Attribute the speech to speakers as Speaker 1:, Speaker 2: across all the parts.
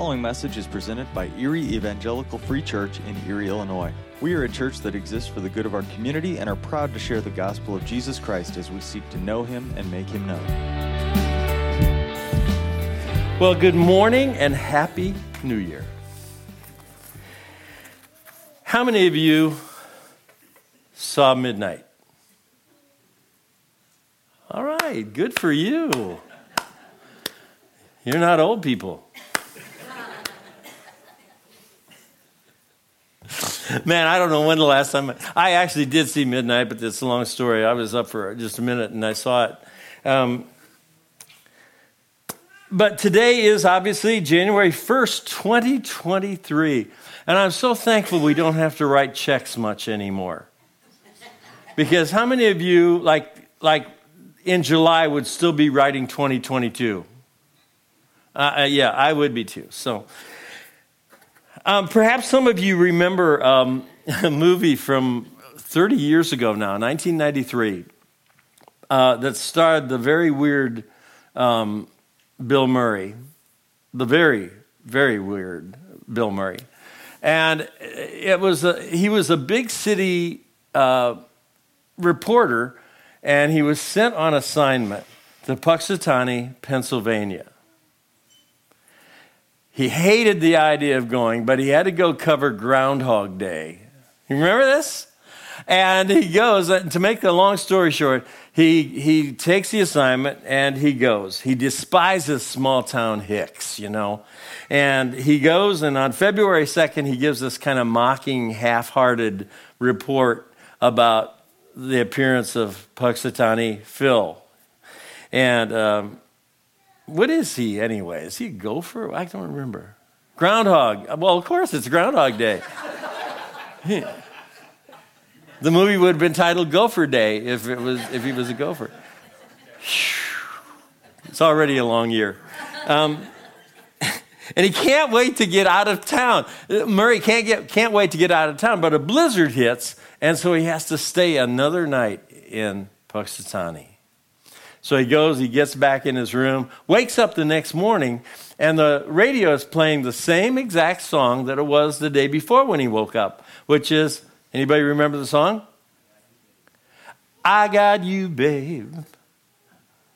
Speaker 1: following message is presented by Erie Evangelical Free Church in Erie, Illinois. We are a church that exists for the good of our community and are proud to share the gospel of Jesus Christ as we seek to know him and make him known.
Speaker 2: Well, good morning and happy new year. How many of you saw midnight? All right, good for you. You're not old people. Man, I don't know when the last time I, actually did see Midnight, but it's a long story. I was up for just a minute and I saw it. Um, but today is obviously January 1st, 2023. And I'm so thankful we don't have to write checks much anymore. Because how many of you, like, like in July, would still be writing 2022? Uh, uh, yeah, I would be too. So um, perhaps some of you remember um, a movie from 30 years ago now, 1993, uh, that starred the very weird um, Bill Murray. The very, very weird Bill Murray. And it was a, he was a big city uh, reporter, and he was sent on assignment to Punxsutawney, Pennsylvania. He hated the idea of going, but he had to go cover Groundhog Day. You remember this? And he goes, uh, to make the long story short, he, he takes the assignment and he goes. He despises small town hicks, you know. And he goes, and on February 2nd, he gives this kind of mocking, half hearted report about the appearance of Punxsutawney Phil. And um, what is he anyway? Is he a gopher? I don't remember. Groundhog. Well, of course, it's Groundhog Day. the movie would have been titled Gopher Day if it was if he was a gopher. It's already a long year. Um, and he can't wait to get out of town. Murray can't get can't wait to get out of town, but a blizzard hits, and so he has to stay another night in Punxsutawney. So he goes, he gets back in his room, wakes up the next morning, and the radio is playing the same exact song that it was the day before when he woke up, which is anybody remember the song? I got you, babe.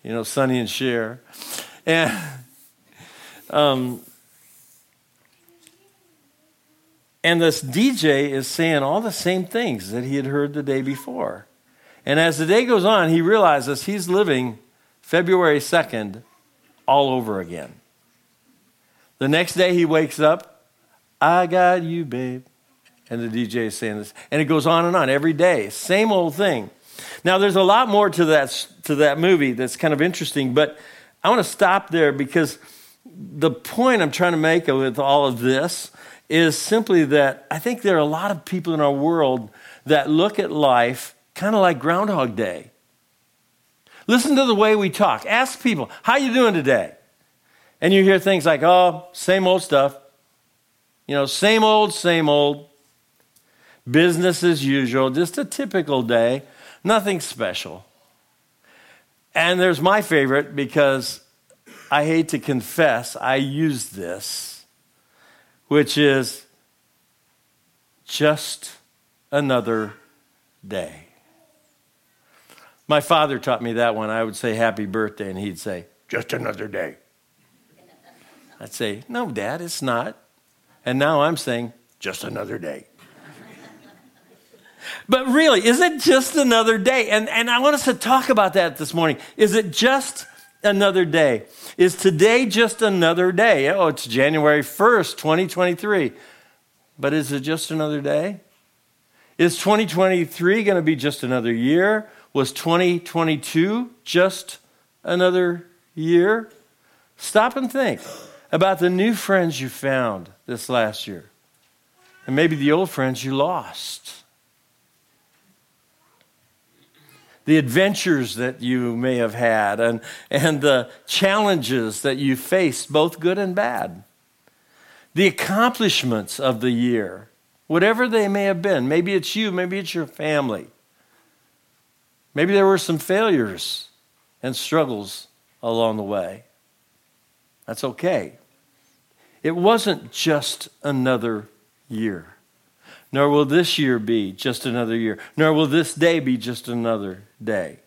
Speaker 2: You know, Sonny and Cher. And um, and this DJ is saying all the same things that he had heard the day before. And as the day goes on, he realizes he's living February 2nd all over again. The next day he wakes up, I got you, babe. And the DJ is saying this. And it goes on and on every day. Same old thing. Now, there's a lot more to that, to that movie that's kind of interesting, but I want to stop there because the point I'm trying to make with all of this is simply that I think there are a lot of people in our world that look at life kind of like Groundhog Day. Listen to the way we talk. Ask people, how you doing today? And you hear things like, oh, same old stuff. You know, same old, same old. Business as usual, just a typical day, nothing special. And there's my favorite because I hate to confess, I use this, which is just another day. My father taught me that one. I would say happy birthday, and he'd say, just another day. I'd say, no, Dad, it's not. And now I'm saying, just another day. but really, is it just another day? And, and I want us to talk about that this morning. Is it just another day? Is today just another day? Oh, it's January 1st, 2023. But is it just another day? Is 2023 going to be just another year? Was 2022 just another year? Stop and think about the new friends you found this last year, and maybe the old friends you lost. The adventures that you may have had, and, and the challenges that you faced, both good and bad. The accomplishments of the year, whatever they may have been. Maybe it's you, maybe it's your family. Maybe there were some failures and struggles along the way. That's okay. it wasn't just another year. Nor will this year be just another year. Nor will this day be just another day.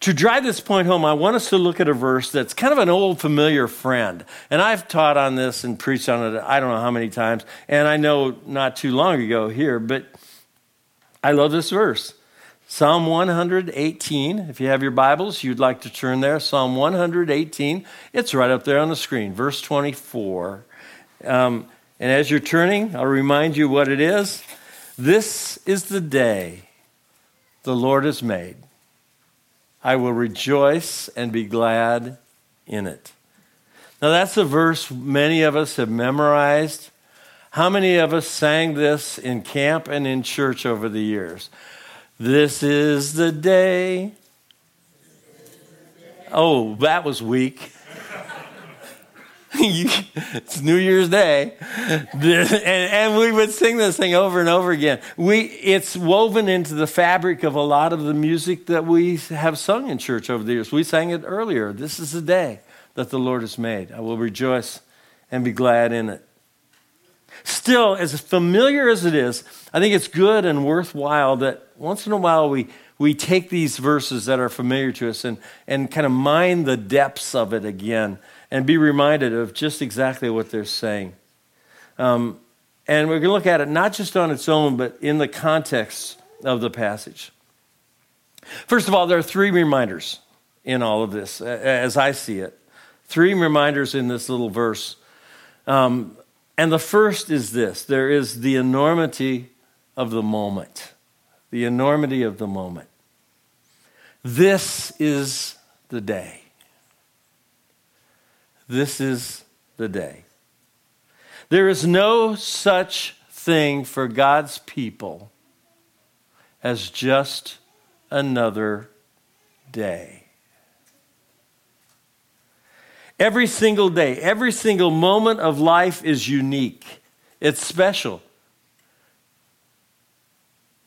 Speaker 2: To drive this point home, I want us to look at a verse that's kind of an old familiar friend. And I've taught on this and preached on it I don't know how many times. And I know not too long ago here, but I love this verse. Psalm 118. If you have your Bibles, you'd like to turn there. Psalm 118. It's right up there on the screen, verse 24. Um, and as you're turning, I'll remind you what it is. This is the day the Lord has made. I will rejoice and be glad in it. Now, that's a verse many of us have memorized. How many of us sang this in camp and in church over the years? This is the day. Oh, that was weak. it's New Year's Day, and, and, we would sing this thing over and over again. We, it's woven into the fabric of a lot of the music that we have sung in church over the years. We sang it earlier. This is the day that the Lord has made. I will rejoice and be glad in it. Still, as familiar as it is, I think it's good and worthwhile that once in a while we, we take these verses that are familiar to us and, and kind of mine the depths of it again and be reminded of just exactly what they're saying. Um, and we're going to look at it not just on its own, but in the context of the passage. First of all, there are three reminders in all of this, as I see it. Three reminders in this little verse. Um, and the first is this there is the enormity of the moment. The enormity of the moment. This is the day. This is the day. There is no such thing for God's people as just another day. Every single day, every single moment of life is unique. It's special.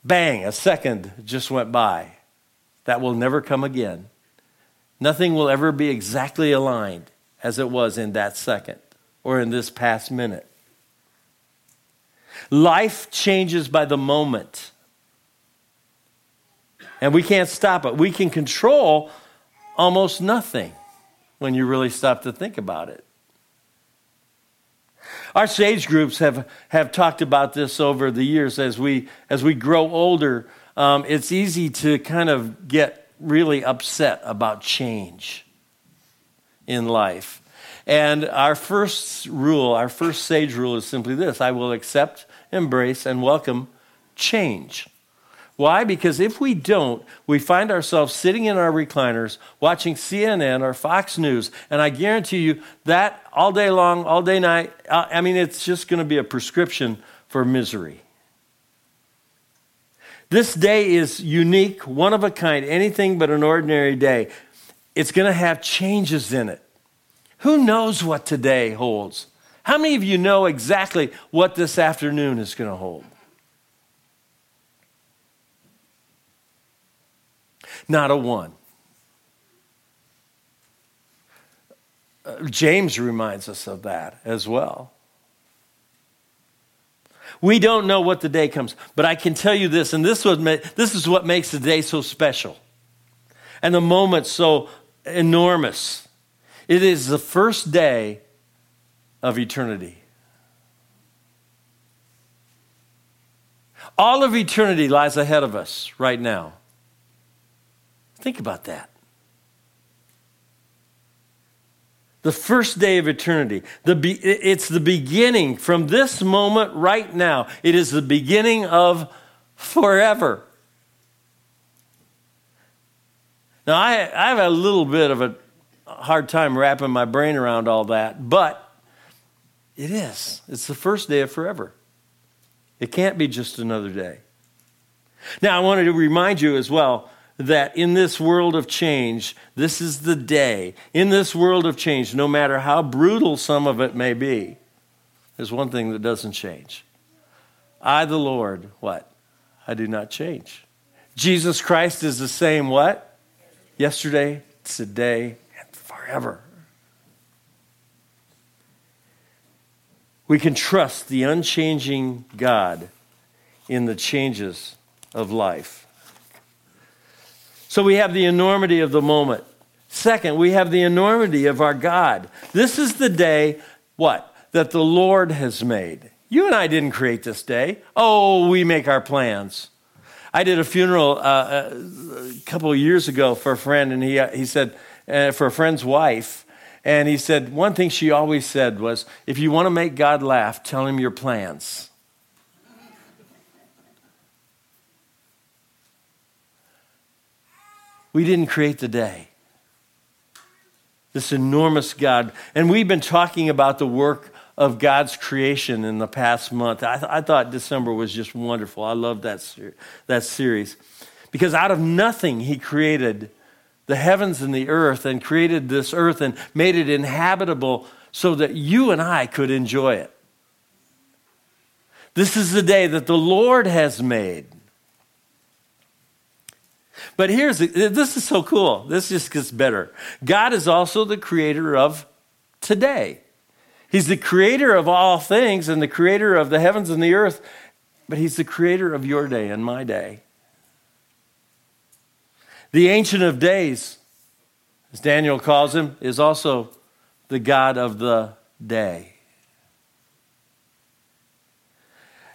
Speaker 2: Bang, a second just went by. That will never come again. Nothing will ever be exactly aligned as it was in that second or in this past minute. Life changes by the moment. And we can't stop it. We can control almost nothing when you really stop to think about it. Our sage groups have, have talked about this over the years as we, as we grow older. Um, it's easy to kind of get really upset about change in life. And our first rule, our first sage rule is simply this I will accept, embrace, and welcome change. Why? Because if we don't, we find ourselves sitting in our recliners watching CNN or Fox News, and I guarantee you that all day long, all day night, uh, I mean, it's just going to be a prescription for misery. This day is unique, one of a kind, anything but an ordinary day. It's going to have changes in it. Who knows what today holds? How many of you know exactly what this afternoon is going to hold? Not a one. Uh, James reminds us of that as well. We don't know what the day comes, but I can tell you this, and this, was, this is what makes the day so special and the moment so enormous. It is the first day of eternity. All of eternity lies ahead of us right now. Think about that. The first day of eternity. The be, it's the beginning from this moment right now. It is the beginning of forever. Now, I, I have a little bit of a hard time wrapping my brain around all that, but it is. It's the first day of forever. It can't be just another day. Now, I wanted to remind you as well that in this world of change, this is the day. In this world of change, no matter how brutal some of it may be, there's one thing that doesn't change. I, the Lord, what? I do not change. Jesus Christ is the same what? Yesterday, today, and forever. We can trust the unchanging God in the changes of life. So we have the enormity of the moment. Second, we have the enormity of our God. This is the day, what? That the Lord has made. You and I didn't create this day. Oh, we make our plans. I did a funeral uh, uh a couple of years ago for a friend, and he, uh, he said, uh, for a friend's wife, and he said, one thing she always said was, if you want to make God laugh, tell him your plans. We didn't create the day. This enormous God. And we've been talking about the work of God's creation in the past month. I, th- I thought December was just wonderful. I love that, ser- that series. Because out of nothing, He created the heavens and the earth and created this earth and made it inhabitable so that you and I could enjoy it. This is the day that the Lord has made. But here's this is so cool. This just gets better. God is also the creator of today. He's the creator of all things and the creator of the heavens and the earth, but he's the creator of your day and my day. The Ancient of Days, as Daniel calls him, is also the God of the day.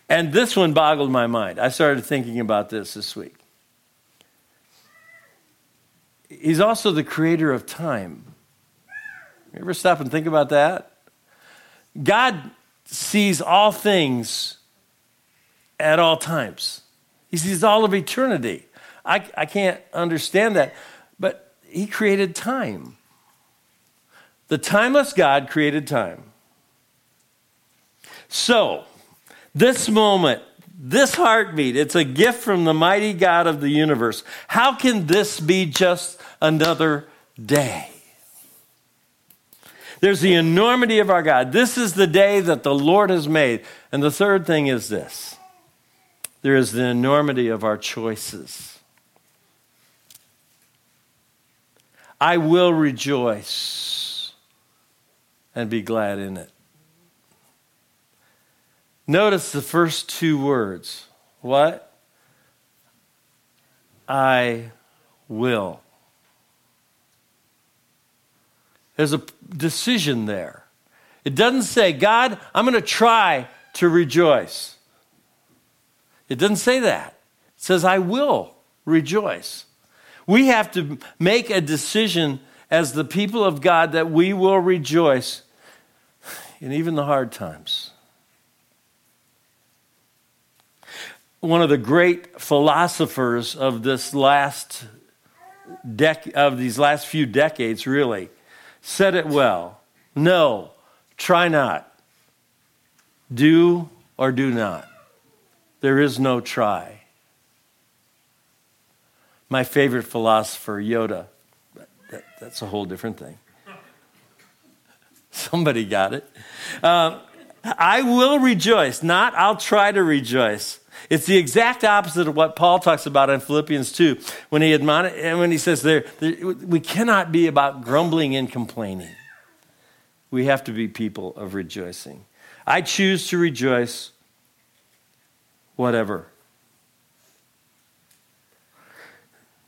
Speaker 2: And this one boggled my mind. I started thinking about this this week. He's also the creator of time. You ever stop and think about that? God sees all things at all times, He sees all of eternity. I, I can't understand that, but He created time. The timeless God created time. So, this moment this heartbeat, it's a gift from the mighty God of the universe. How can this be just another day? There's the enormity of our God. This is the day that the Lord has made. And the third thing is this there is the enormity of our choices. I will rejoice and be glad in it. Notice the first two words. What? I will. There's a decision there. It doesn't say, God, I'm going to try to rejoice. It doesn't say that. It says, I will rejoice. We have to make a decision as the people of God that we will rejoice in even the hard times. One of the great philosophers of this last dec- of these last few decades really said it well. No try not. Do or do not. There is no try. My favorite philosopher yoda. That, that's a whole different thing. Somebody got it. Uh, i will rejoice not i'll try to rejoice it's the exact opposite of what Paul talks about in Philippians 2 when he admonish, and when he says there, there, we cannot be about grumbling and complaining. We have to be people of rejoicing. I choose to rejoice whatever.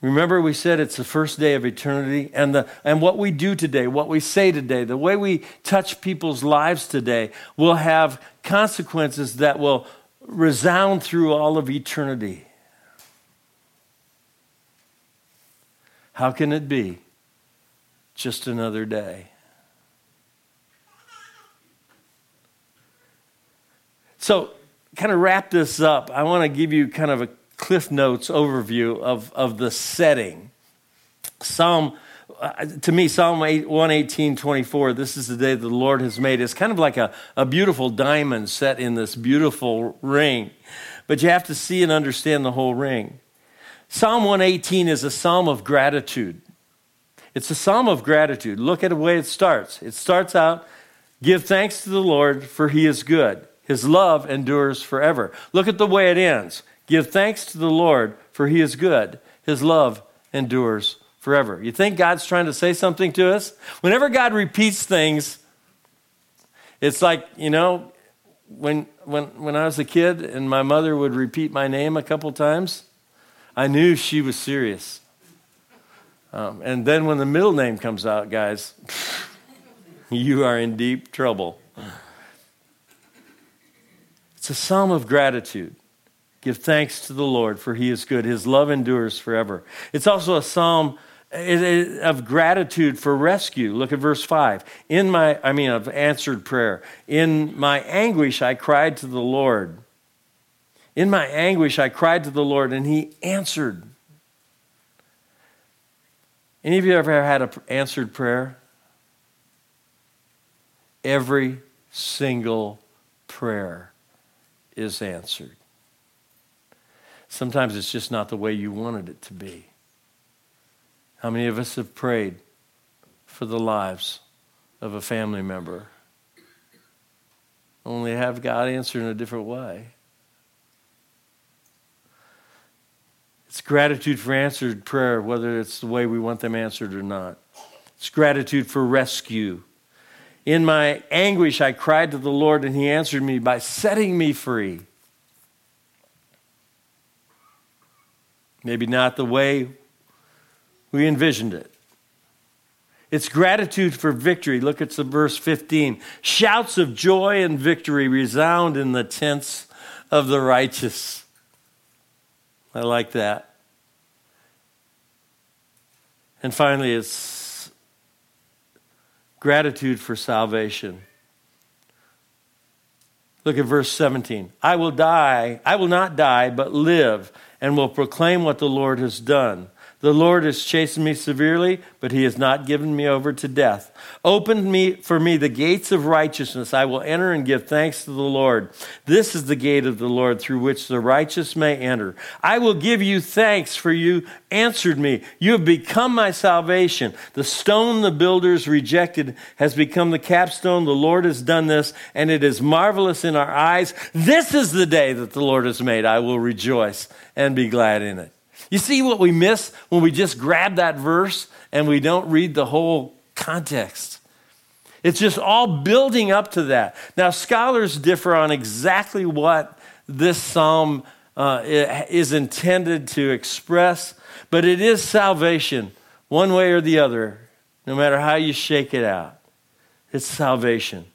Speaker 2: Remember, we said it's the first day of eternity, and, the, and what we do today, what we say today, the way we touch people's lives today will have consequences that will resound through all of eternity. How can it be just another day? So, kind of wrap this up, I want to give you kind of a Cliff Notes overview of, of the setting. Psalm uh, to me, Psalm 118, 24, this is the day the Lord has made. It's kind of like a, a beautiful diamond set in this beautiful ring. But you have to see and understand the whole ring. Psalm 118 is a psalm of gratitude. It's a psalm of gratitude. Look at the way it starts. It starts out, give thanks to the Lord, for he is good. His love endures forever. Look at the way it ends. Give thanks to the Lord, for he is good. His love endures forever. You think God's trying to say something to us? Whenever God repeats things, it's like, you know, when, when, when I was a kid and my mother would repeat my name a couple times, I knew she was serious. Um, and then when the middle name comes out, guys, you are in deep trouble. It's a psalm of gratitude. Give thanks to the Lord, for he is good. His love endures forever. It's also a psalm of gratitude for rescue. Look at verse 5. In my, I mean, of answered prayer. In my anguish, I cried to the Lord. In my anguish, I cried to the Lord, and he answered. Any of you ever had an answered prayer? Every single prayer is answered. Sometimes it's just not the way you wanted it to be. How many of us have prayed for the lives of a family member? Only have God answer in a different way. It's gratitude for answered prayer, whether it's the way we want them answered or not. It's gratitude for rescue. In my anguish, I cried to the Lord, and He answered me by setting me free. Maybe not the way we envisioned it. It's gratitude for victory. Look at the verse 15. Shouts of joy and victory resound in the tents of the righteous. I like that. And finally, it's gratitude for salvation. Look at verse 17. I will die, I will not die, but live, and will proclaim what the Lord has done. The Lord has chastened me severely, but he has not given me over to death. Open me for me the gates of righteousness. I will enter and give thanks to the Lord. This is the gate of the Lord through which the righteous may enter. I will give you thanks for you answered me. You have become my salvation. The stone the builders rejected has become the capstone. The Lord has done this, and it is marvelous in our eyes. This is the day that the Lord has made. I will rejoice and be glad in it. You see what we miss when we just grab that verse and we don't read the whole context? It's just all building up to that. Now, scholars differ on exactly what this psalm uh, is intended to express, but it is salvation, one way or the other, no matter how you shake it out. It's salvation.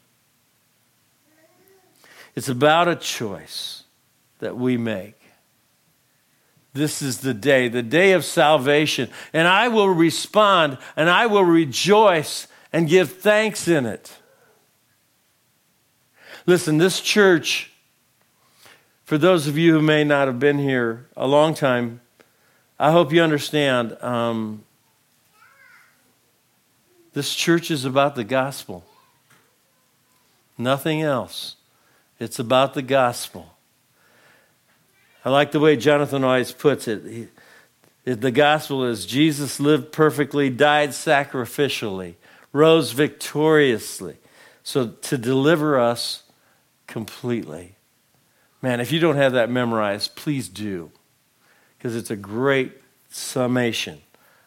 Speaker 2: It's about a choice that we make. This is the day, the day of salvation. And I will respond and I will rejoice and give thanks in it. Listen, this church, for those of you who may not have been here a long time, I hope you understand um, this church is about the gospel, nothing else. It's about the gospel. I like the way Jonathan always puts it. He, the gospel is Jesus lived perfectly, died sacrificially, rose victoriously, so to deliver us completely. Man, if you don't have that memorized, please do, because it's a great summation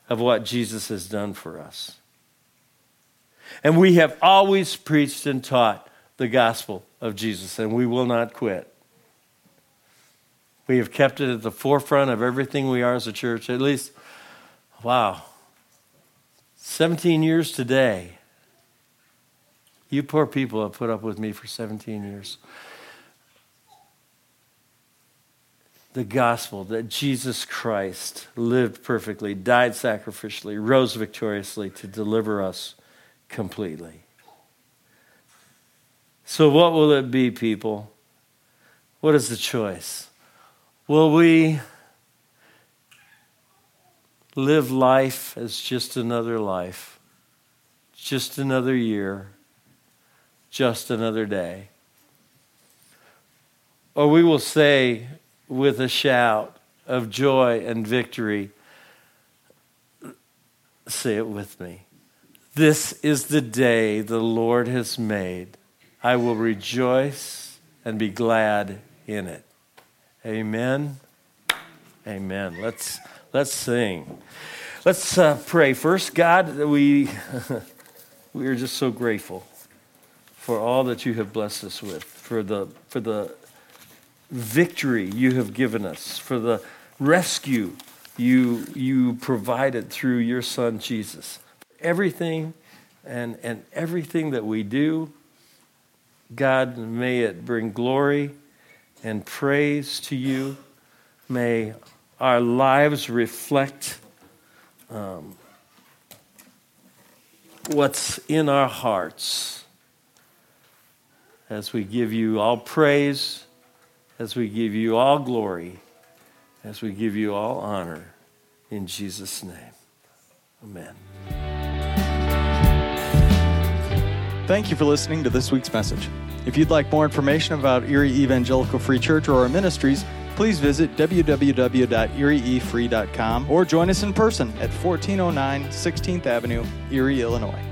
Speaker 2: of what Jesus has done for us. And we have always preached and taught the gospel of Jesus, and we will not quit. We have kept it at the forefront of everything we are as a church. At least, wow, 17 years today. You poor people have put up with me for 17 years. The gospel that Jesus Christ lived perfectly, died sacrificially, rose victoriously to deliver us completely. So, what will it be, people? What is the choice? Will we live life as just another life, just another year, just another day? Or we will say with a shout of joy and victory, say it with me. This is the day the Lord has made. I will rejoice and be glad in it. Amen. Amen. Let's let's sing. Let's uh, pray first. God, we we are just so grateful for all that you have blessed us with, for the, for the victory you have given us, for the rescue you, you provided through your son Jesus. Everything and, and everything that we do, God, may it bring glory and praise to you. May our lives reflect um, what's in our hearts as we give you all praise, as we give you all glory, as we give you all honor. In Jesus' name, amen.
Speaker 1: Thank you for listening to this week's message. If you'd like more information about Erie Evangelical Free Church or our ministries, please visit www.erieefree.com or join us in person at 1409 16th Avenue, Erie, Illinois.